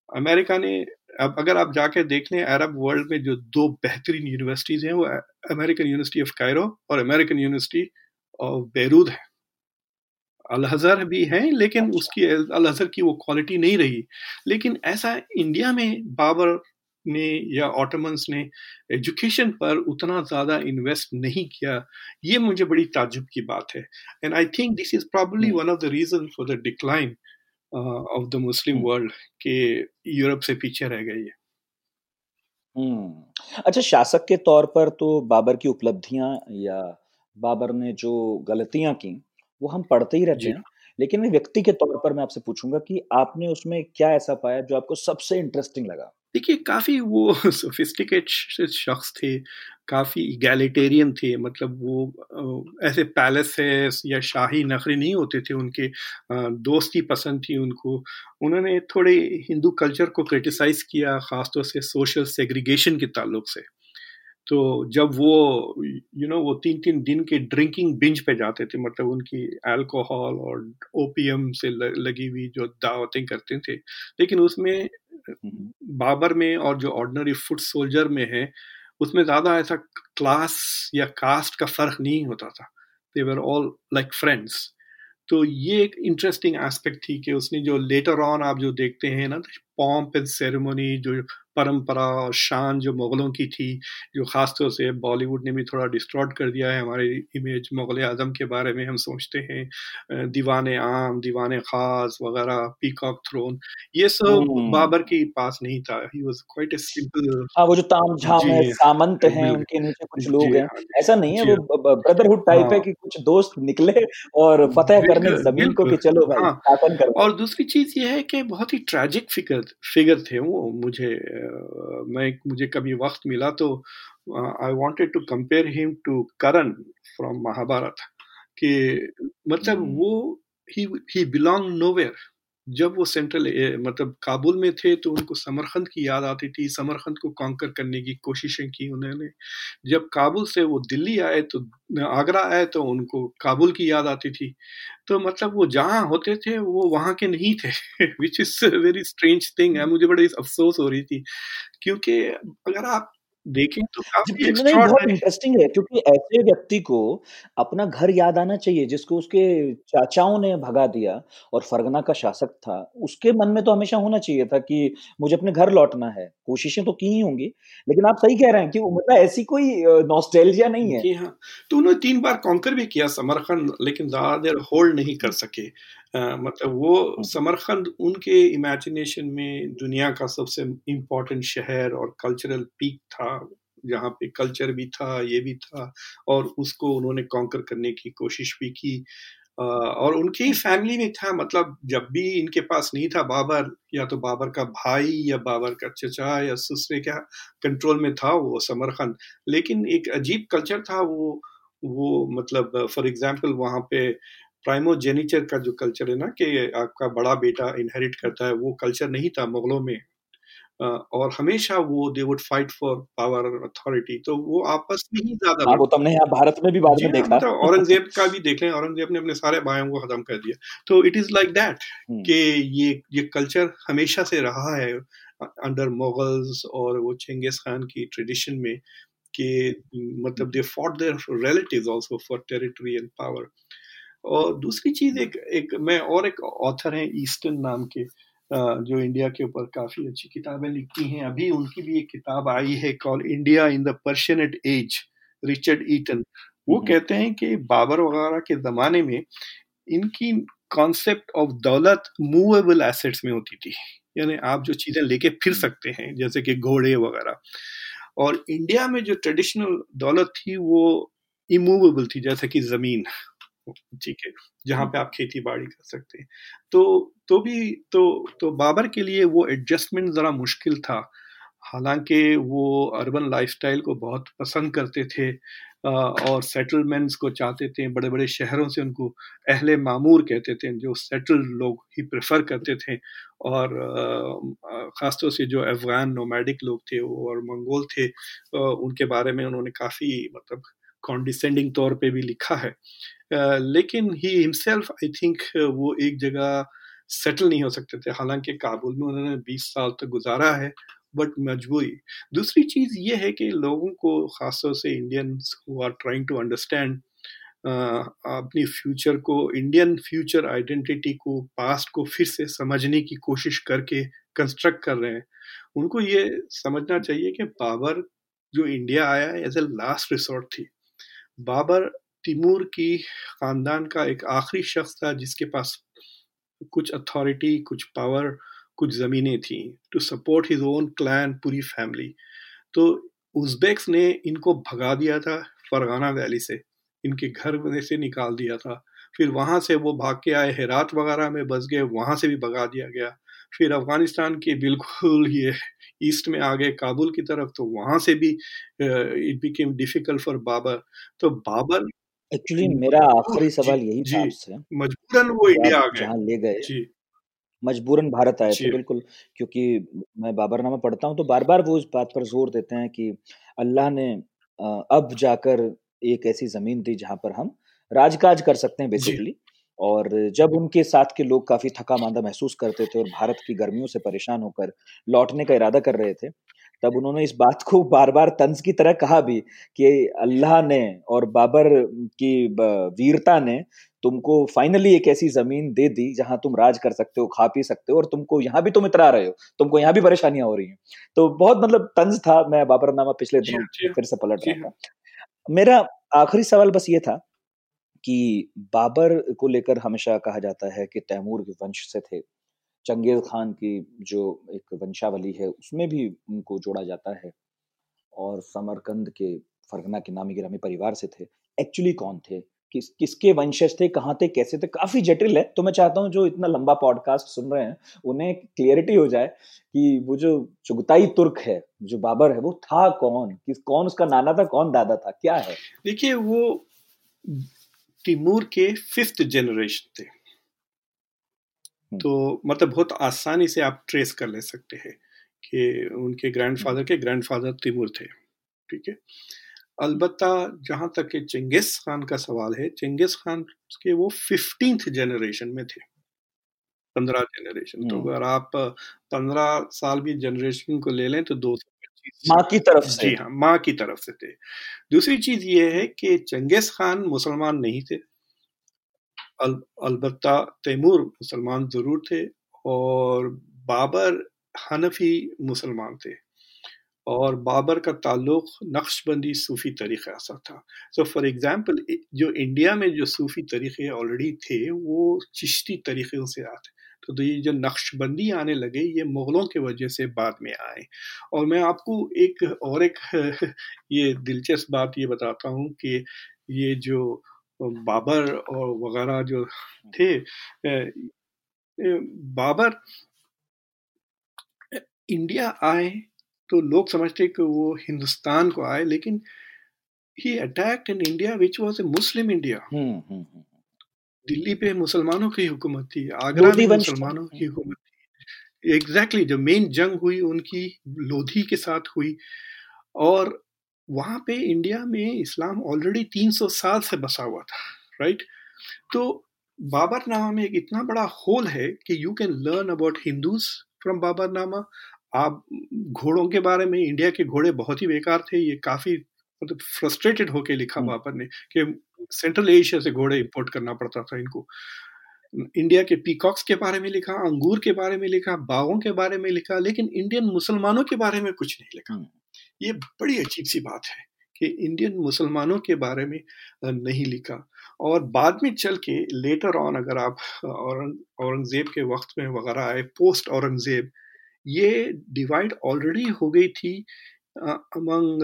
अमेरिका ने अब अगर आप जाके देख लें अरब वर्ल्ड में जो दो बेहतरीन यूनिवर्सिटीज हैं वो अमेरिकन यूनिवर्सिटी ऑफ़ कायरो और अमेरिकन यूनिवर्सिटी ऑफ़ बैरूद है। अलहजर भी हैं लेकिन उसकी अलहजर की वो क्वालिटी नहीं रही। लेकिन ऐसा इंडिया में बाबर ने या ऑटोमन्स ने एजुकेशन पर उतना ज़्यादा इन्वेस्ट नहीं किया ये मुझे बड़ी ताजुब की बात है। And I think this is probably one of the reason for the decline of the Muslim world के यूरोप से पीछे रह गई है। अच्छा शासक के तौर पर तो बाबर की उपलब्धियाँ या बाबर ने जो गलतियाँ की वो हम पढ़ते ही रहते हैं लेकिन व्यक्ति के तौर पर मैं आपसे पूछूँगा कि आपने उसमें क्या ऐसा पाया जो आपको सबसे इंटरेस्टिंग लगा? देखिए काफ़ी वो सोफिस्टिकेट शख्स थे काफ़ी इगैलिटेरियन थे मतलब वो ऐसे पैलेसेस या शाही नखरे नहीं होते थे उनके दोस्ती पसंद थी उनको। उन्होंने थोड़े हिंदू कल्चर को क्रिटिसाइज़ किया ख़ासतौर से सोशल सेग्रीगेशन के ताल्लुक से। तो जब वो यू you नो know, वो तीन तीन दिन के ड्रिंकिंग बिंज पे जाते थे मतलब उनकी अल्कोहल और ओपीएम से लगी हुई जो दावतें करते थे लेकिन उसमें बाबर में और जो ऑर्डनरी फुट सोल्जर में है उसमें ज़्यादा ऐसा क्लास या कास्ट का फ़र्क नहीं होता था। They were all like friends तो ये एक इंटरेस्टिंग एस्पेक्ट थी कि उसने जो लेटर ऑन आप जो देखते हैं ना पॉम्प एंड सेरेमनी जो परंपरा और शान जो मुग़लों की थी जो ख़ास तौर से बॉलीवुड ने भी थोड़ा डिस्ट्रॉट कर दिया है हमारे इमेज मुग़ल आज़म के बारे में हम सोचते हैं। दीवान आम दीवान ख़ास वगैरह पीकॉक थ्रोन ये सब बाबर के पास नहीं था। He was quite a simple हाँ वो जो ताम झाम है सामंत हैं उनके नीचे कुछ लोग हैं। हाँ ऐसा नहीं है वो ब्रदरहुड टाइप है। हाँ। कि कुछ दोस्त निकले और फतेह करने ज़मीन को कि चलो भाई हाँ। और दूसरी चीज़ ये है कि बहुत ही ट्रेजिक फिगर फिगर थे वो मुझे मैं मुझे कभी वक्त मिला तो I wanted to compare him to Karan from Mahabharata कि मतलब हम्म। वो ही ही बिलोंग नोवेयर जब वो सेंट्रल मतलब काबुल में थे तो उनको समरखंद की याद आती थी समरखंद को कॉन्कर करने की कोशिशें की उन्होंने। जब काबुल से वो दिल्ली आए तो आगरा आए तो उनको काबुल की याद आती थी। तो मतलब वो जहाँ होते थे, वो वहाँ के नहीं थे which is very strange thing है। मुझे बड़ी अफसोस हो रही थी, क्योंकि अगर आप देखें तो काफ़ी इंटरेस्टिंग है क्योंकि ऐसे व्यक्ति को अपना घर याद आना चाहिए जिसको उसके चाचाओं ने भगा दिया और फरगना का शासक था उसके मन में तो हमेशा होना चाहिए था कि मुझे अपने घर लौटना है। कोशिशें तो की ही होंगी लेकिन आप सही कह रहे हैं कि मतलब ऐसी कोई नॉस्टैल्जिया नहीं है। जी हाँ तो उन्होंने तीन बार कॉन्कर भी किया समरखंड लेकिन ज़्यादा देर होल्ड नहीं कर सके। मतलब वो। समरखंद उनके इमेजिनेशन में दुनिया का सबसे इम्पोर्टेंट शहर और कल्चरल पीक था, जहाँ पे कल्चर भी था, ये भी था, और उसको उन्होंने कॉन्कर करने की कोशिश भी की और उनकी ही फैमिली में था मतलब जब भी इनके पास नहीं था बाबर, या तो बाबर का भाई, या बाबर का चचा, या ससुरे का कंट्रोल में था वो समरखंड लेकिन एक अजीब कल्चर था वो वो मतलब फॉर एग्जांपल वहाँ पे प्राइमोजेनिचर का जो कल्चर है ना कि आपका बड़ा बेटा इनहेरिट करता है वो कल्चर नहीं था मुगलों में। और हमेशा वो they would fight for power authority तो वो आपस में ही ज़्यादा हाँ, वो तुमने यहाँ भारत में भी बाद में हाँ, देखा। मतलब औरंगज़ेब का भी देख लें औरंगज़ेब ने अपने सारे भाइयों को खत्म कर दिया। तो इट इज़ लाइक दैट कि ये ये कल्चर हमेशा से रहा है अंडर मुगल्स और वो चेंगिस खान की ट्रेडिशन में कि मतलब they fought their relatives also for territory and power और दूसरी चीज़ एक एक मैं और एक ऑथर हैं ईस्टर्न नाम के जो इंडिया के ऊपर काफ़ी अच्छी किताबें लिखती हैं। अभी उनकी भी एक किताब आई है call India in the Persianate age Richard Eaton वो हम्म। कहते हैं कि बाबर वगैरह के जमाने में इनकी कॉन्सेप्ट ऑफ़ दौलत मूवेबल एसेट्स में होती थी। यानी आप जो चीज़ें लेके फिर हम्म। सकते हैं जैसे कि घोड़े वगैरह। और इंडिया में जो ट्रेडिशनल दौलत थी वो इमूवेबल थी जैसे कि ज़मीन। ठीक है जहाँ पे आप खेती बाड़ी कर सकते हैं। तो तो भी तो तो बाबर के लिए वो एडजस्टमेंट ज़रा मुश्किल था। हालाँकि वो अर्बन लाइफस्टाइल को बहुत पसंद करते थे और सेटलमेंट्स को चाहते थे बड़े बड़े शहरों से उनको अहले मामूर कहते थे जो सेटल लोग ही प्रेफर करते थे। और ख़ासतौर से जो अफ़गान नोमैडिक लोग थे वो और मंगोल थे उनके बारे में उन्होंने काफ़ी मतलब कॉन्डिसेंडिंग तौर पे भी लिखा है। लेकिन ही हिमसेल्फ आई थिंक वो एक जगह सेटल नहीं हो सकते थे। हालाँकि काबुल में उन्होंने 20 साल तक गुजारा है बट मजबूरी। दूसरी चीज़ ये है कि लोगों को, ख़ासतौर से Indians who are trying to understand अपनी फ्यूचर को इंडियन फ्यूचर आइडेंटिटी को पास्ट को फिर से समझने की कोशिश करके कंस्ट्रक्ट कर रहे हैं। उनको ये समझना चाहिए कि बाबर जो इंडिया आया एज ए लास्ट रिसोर्ट थी, बाबर तिमूर की ख़ानदान का एक आखिरी शख्स था, जिसके पास कुछ अथॉरिटी कुछ पावर कुछ ज़मीनें थी to support his own clan पूरी फैमिली तो उज़्बेक्स ने इनको भगा दिया था फरगाना वैली से, इनके घर में से निकाल दिया था। फिर वहाँ से वो भाग के आए, हेरात वगैरह में बस गए, वहाँ से भी भगा दिया गया। फिर अफ़गानिस्तान के बिल्कुल ये ईस्ट में आ गए, काबुल की तरफ़ तो वहाँ से भी it became difficult for Babur तो बाबर एक्चुअली मेरा आखिरी सवाल यही था आपसे मजबूरन वो इंडिया आ गए। जहाँ ले गए। मजबूरन भारत आए थे बिल्कुल क्योंकि मैं बाबरनामा पढ़ता हूँ तो बार बार वो इस बात पर ज़ोर देते हैं कि अल्लाह ने अब जाकर एक ऐसी ज़मीन दी जहाँ पर हम राजकाज कर सकते हैं बेसिकली और जब उनके साथ के लोग काफ़ी थका मांदा महसूस करते थे और भारत की गर्मियों से परेशान होकर लौटने का इरादा कर रहे थे तब उन्होंने इस बात को बार बार तंज की तरह कहा भी कि अल्लाह ने और बाबर की वीरता ने तुमको फाइनली एक ऐसी ज़मीन दे दी जहाँ तुम राज कर सकते हो खा पी सकते हो और तुमको यहाँ भी तुम इतरा रहे हो तुमको यहाँ भी परेशानियाँ हो रही हैं। तो बहुत मतलब तंज था मैं बाबरनामा पिछले दिनों फिर से पलट रहा था मेरा आखिरी सवाल बस ये था कि बाबर को लेकर हमेशा कहा जाता है कि तैमूर के वंश से थे। चंगेज खान की जो एक वंशावली है, उसमें भी उनको जोड़ा जाता है। और समरकंद के फरगना के नामी गिरामी परिवार से थे। एक्चुअली कौन थे? किस, किसके वंशज थे? कहाँ थे? कैसे थे? काफ़ी जटिल है। तो मैं चाहता हूँ जो इतना लंबा पॉडकास्ट सुन रहे हैं, उन्हें क्लियरिटी हो जाए कि वो जो चुगताई तुर्क है, जो बाबर है, वो था कौन? किस, कौन उसका नाना था? कौन दादा था? क्या है? देखिए, वो तिमूर के फिफ्थ जनरेशन थे। तो मतलब बहुत आसानी से आप ट्रेस कर ले सकते हैं कि उनके ग्रैंडफादर के ग्रैंडफादर तिमूर थे ठीक है? अलबत्ता जहाँ तक के चिंगिस खान का सवाल है चंगेज खान के वो फिफ्टींथ जनरेशन में थे पंद्रह जनरेशन तो हम्म। अगर आप पंद्रह साल भी जनरेशन को ले लें तो दो सौ पच्चीस माँ की तरफ़ से। जी हाँ माँ की तरफ़ से थे। दूसरी चीज़ ये है कि चंगेज खान मुसलमान नहीं थे अलबत्ता तैमूर मुसलमान ज़रूर थे और बाबर हनफी मुसलमान थे। और बाबर का ताल्लुक नक्शबंदी सूफ़ी तरीक़ा सा था। सो फॉर एग्ज़ाम्पल जो इंडिया में जो सूफ़ी तरीक़े ऑलरेडी थे वो चिश्ती तरीक़ों से आते। तो, तो ये जो नक्शबंदी आने लगे ये मुग़लों के वजह से बाद में आए। और मैं आपको एक और एक ये दिलचस्प बात ये बताता हूँ कि ये जो बाबर और वगैरह जो थे बाबर इंडिया आए तो लोग समझते कि वो हिंदुस्तान को आए लेकिन he attacked in India which was a Muslim India Delhi पे मुसलमानों की हुकूमत थी आगरा में मुसलमानों की हुकूमत थी। एग्जैक्टली exactly, जो मेन जंग हुई उनकी लोधी के साथ हुई। और वहाँ पे इंडिया में इस्लाम ऑलरेडी 300 साल से बसा हुआ था राइट तो बाबर नामा में एक इतना बड़ा होल है कि you can learn about Hindus from Baburnama आप घोड़ों के बारे में इंडिया के घोड़े बहुत ही बेकार थे ये काफ़ी मतलब फ्रस्ट्रेटेड होके लिखा बाबर ने कि सेंट्रल एशिया से घोड़े इंपोर्ट करना पड़ता था इनको। इंडिया के पीकॉक्स के बारे में लिखा अंगूर के बारे में लिखा बागों के बारे में लिखा लेकिन इंडियन मुसलमानों के बारे में कुछ नहीं लिखा। ये बड़ी अजीब सी बात है कि इंडियन मुसलमानों के बारे में नहीं लिखा। और बाद में चल के लेटर ऑन अगर आप औरंगज़ेब के वक्त में वगैरह आए पोस्ट औरंगज़ेब ये डिवाइड ऑलरेडी हो गई थी among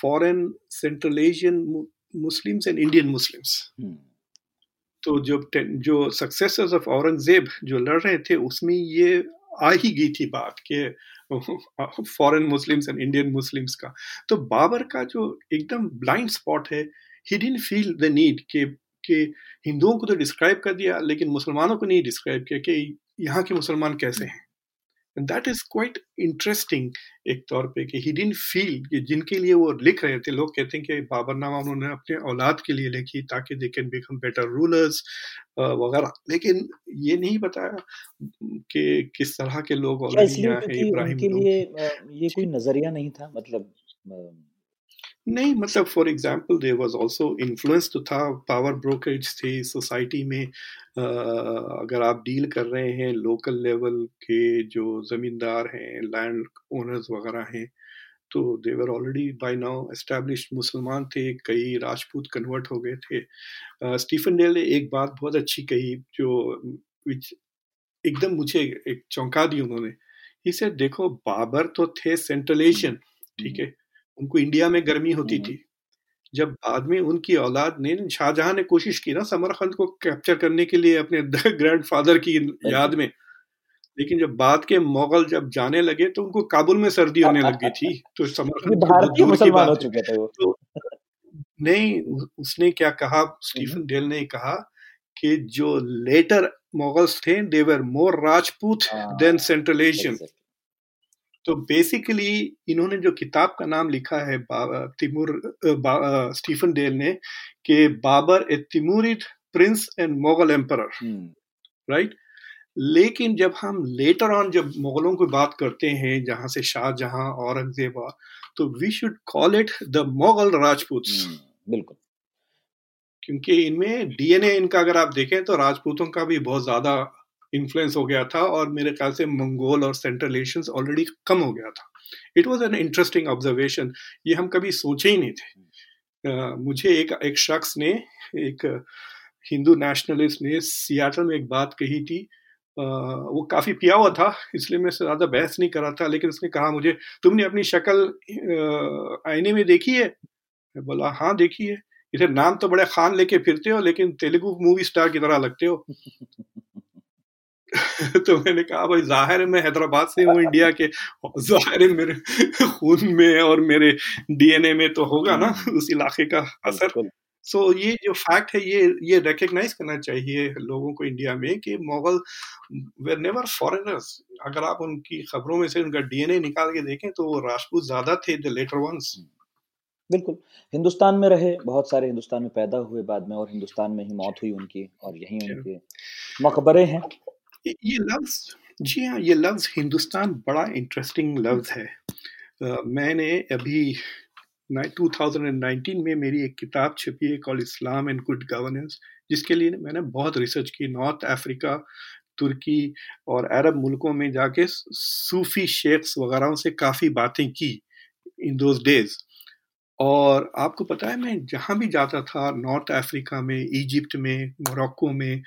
foreign central Asian Muslims and Indian Muslims तो जो जो सक्सेसर्स ऑफ़ औरंगज़ेब जो लड़ रहे थे उसमें ये आ ही गई थी बात के foreign Muslims and Indian Muslims का। तो बाबर का जो एकदम ब्लाइंड स्पॉट है he didn't feel the need के, कि हिंदुओं को तो डिस्क्राइब कर दिया, लेकिन मुसलमानों को नहीं डिस्क्राइब किया कि यहाँ के मुसलमान कैसे हैं। दैट इज़ क्वाइट इंटरेस्टिंग एक तौर पे कि ही डिडंट फील कि जिनके लिए वो लिख रहे थे लोग कहते हैं कि बाबरनामा उन्होंने अपने औलाद के लिए लिखी ताकि they can become better rulers वगैरह। लेकिन ये नहीं बताया कि किस तरह के लोग और हैं इब्राहिम के लिए ये कोई नज़रिया नहीं था मतलब नहीं मतलब for example there was also influence तो था पावर ब्रोकरेज थे सोसाइटी में आ, अगर आप डील कर रहे हैं लोकल लेवल के जो ज़मींदार हैं लैंड ओनर्स वगैरह हैं तो they were already by now established मुसलमान थे कई राजपूत कन्वर्ट हो गए थे। स्टीफन डेल ने एक बात बहुत अच्छी कही जो एकदम मुझे एक चौंका दी उन्होंने। इसे देखो बाबर तो थे सेंट्रल एशियन ठीक है उनको इंडिया में गर्मी होती हम्म। थी। जब बाद में उनकी औलाद ने शाहजहां ने कोशिश की ना समरकंद को कैप्चर करने के लिए अपने ग्रैंडफादर की याद में लेकिन जब बाद के मुगल जब जाने लगे तो उनको काबुल में सर्दी होने लग गई थी तो समरकंद दूर की बात तो नहीं उसने क्या कहा? स्टीफन डेल ने कहा कि जो लेटर मुगल्स थे they were more Rajput than central Asian तो बेसिकली इन्होंने जो किताब का नाम लिखा है तिमूर स्टीफन डेल ने कि Babur a Timurid prince and Mughal emperor right लेकिन जब हम लेटर ऑन जब मुगलों की बात करते हैं जहाँ से शाहजहां औरंगज़ेब तो we should call it the Mogul Rajput बिल्कुल। क्योंकि इनमें डीएनए इनका अगर आप देखें तो राजपूतों का भी बहुत ज़्यादा इन्फ्लुएंस हो गया था और मेरे ख्याल से मंगोल और सेंट्रल एशियंस ऑलरेडी कम हो गया था। It was an interesting observation ये हम कभी सोचे ही नहीं थे। uh, मुझे एक एक शख्स ने एक हिंदू नेशनलिस्ट ने सियाटल में एक बात कही थी। Uh, वो काफ़ी पिया हुआ था इसलिए मैं ज़्यादा बहस नहीं कर था लेकिन उसने कहा मुझे तुमने अपनी शक्ल आईने में देखी है? मैं बोला हाँ देखी है। इधर नाम तो बड़े खान लेके फिरते हो लेकिन तेलुगु मूवी स्टार की तरह लगते हो। तो मैंने कहा भाई ज़ाहिर है मैं हैदराबाद से हूँ इंडिया के। ज़ाहिर है मेरे खून में और मेरे डीएनए में तो होगा ना हम्म। उस इलाके का असर। सो so, ये जो फैक्ट है ये ये रिकग्नाइज करना चाहिए लोगों को इंडिया में कि मुगल वेर नेवर फॉरेनर्स अगर आप उनकी खबरों में से उनका डीएनए निकाल के देखें तो वो राजपूत ज़्यादा थे द लेटर वंस बिल्कुल। हिंदुस्तान में रहे बहुत सारे हिंदुस्तान में पैदा हुए बाद में और हिंदुस्तान में ही मौत हुई उनकी और यही उनके मकबरे हैं। ये लफ्ज जी हाँ ये लफ्ज हिंदुस्तान बड़ा इंटरेस्टिंग लफ्ज है। uh, मैंने अभी 2019 में मेरी एक किताब छपी है call Islam and good governance जिसके लिए मैंने बहुत रिसर्च की नॉर्थ अफ्रीका तुर्की और अरब मुल्कों में जाके सूफी शेख्स वगैरह से काफ़ी बातें की इन दोज डेज़ और आपको पता है मैं जहाँ भी जाता था नॉर्थ अफ्रीका में इजिप्ट में मोरक्को में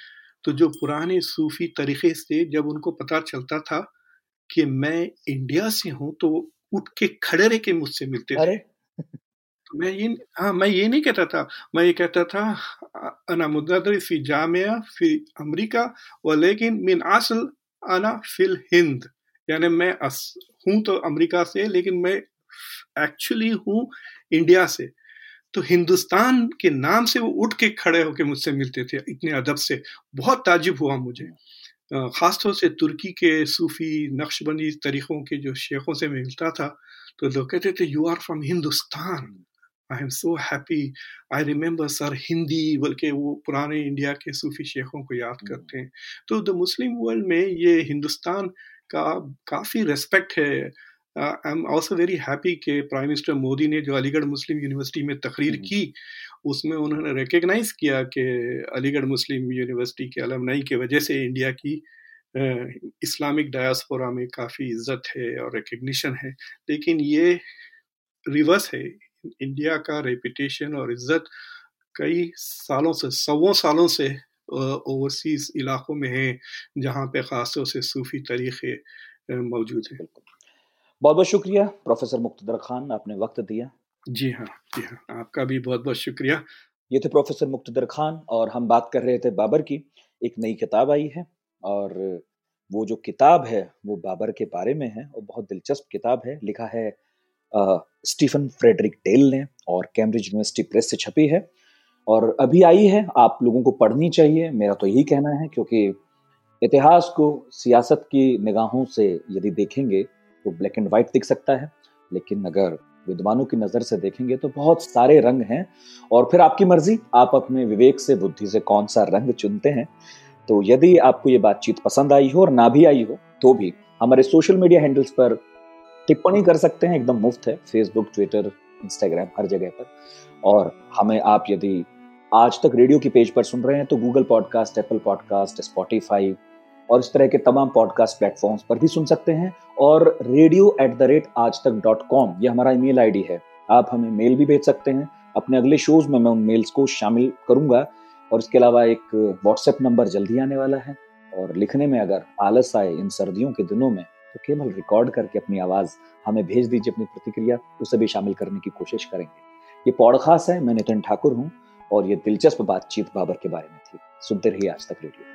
तो जो पुराने सूफी तरीके से जब उनको पता चलता था कि मैं इंडिया से हूँ तो वो उठ के खड़े रह के मुझसे मिलते थे। तो मैं ये हाँ मैं ये नहीं कहता था मैं ये कहता था अना मुद्दर फ़ी जामिया फ़ी अमेरिका व लेकिन मिन असल अना फिल हिंद। यानी मैं हूँ तो अमेरिका से लेकिन मैं एक्चुअली हूँ इंडिया से। तो हिंदुस्तान के नाम से वो उठ के खड़े होके मुझसे मिलते थे इतने अदब से। बहुत ताजुब हुआ मुझे। ख़ासतौर से तुर्की के सूफ़ी नक्शबंदी तरीक़ों के जो शेखों से मिलता था तो लोग कहते थे you are from Hindustan I am so happy I remember sir Hindi बल्कि वो पुराने इंडिया के सूफ़ी शेखों को याद हम्म। करते हैं। तो द मुस्लिम वर्ल्ड में ये हिंदुस्तान का काफ़ी रेस्पेक्ट है। I am also very happy कि प्राइम मिनिस्टर मोदी ने जो अलीगढ़ मुस्लिम यूनिवर्सिटी में तकरीर की उसमें उन्होंने रिकग्नाइज किया कि अलीगढ़ मुस्लिम यूनिवर्सिटी के अलमनाई की वजह से इंडिया की इस्लामिक डायस्पोरा में काफ़ी इज़्ज़त है और रिकग्निशन है। लेकिन ये रिवर्स है। इंडिया का रेपुटेशन और इज़्ज़त कई सालों से सौ सालों से ओवरसीज इलाकों में है जहाँ पे ख़ासतौर से सूफी तरीक़े मौजूद हैं। बहुत बहुत शुक्रिया प्रोफेसर मुख्तर खान आपने वक्त दिया। जी हाँ जी हाँ आपका भी बहुत बहुत शुक्रिया। ये थे प्रोफेसर मुख्तर खान और हम बात कर रहे थे बाबर की। एक नई किताब आई है और वो जो किताब है वो बाबर के बारे में है और बहुत दिलचस्प किताब है। लिखा है आ, स्टीफन फ्रेडरिक टेल ने और कैम्ब्रिज यूनिवर्सिटी प्रेस से छपी है। और अभी आई है आप लोगों को पढ़नी चाहिए मेरा तो यही कहना है क्योंकि इतिहास को सियासत की निगाहों से यदि देखेंगे वो ब्लैक एंड व्हाइट दिख सकता है, लेकिन अगर विद्वानों की नज़र से देखेंगे तो बहुत सारे रंग हैं और फिर आपकी मर्ज़ी, आप अपने विवेक से, बुद्धि से कौन सा रंग चुनते हैं। तो यदि आपको ये बातचीत पसंद आई हो और ना भी आई हो तो भी हमारे सोशल मीडिया हैंडल्स पर टिप्पणी कर सकते हैं, एकदम मुफ़्त है फेसबुक ट्विटर इंस्टाग्राम हर जगह पर। और हमें आप यदि आज तक रेडियो की पेज पर सुन रहे हैं तो Google podcast Apple podcast Spotify और इस तरह के तमाम पॉडकास्ट प्लेटफॉर्म्स पर भी सुन सकते हैं। और रेडियो एट द रेट आज तक डॉट कॉम ये हमारा ईमेल आईडी है। आप हमें मेल भी भेज सकते हैं। अपने अगले शोज़ में मैं उन मेल्स को शामिल करूँगा। और इसके अलावा एक व्हाट्सएप नंबर जल्दी आने वाला है। और लिखने में अगर आलस आए इन सर्दियों के दिनों में तो केवल रिकॉर्ड करके अपनी आवाज़ हमें भेज दीजिए अपनी प्रतिक्रिया। उसे भी शामिल करने की कोशिश करेंगे। ये पॉडकास्ट है, मैं नितिन ठाकुर हूँ। और ये दिलचस्प बातचीत बाबर के बारे में थी। सुनते रहिए आज तक रेडियो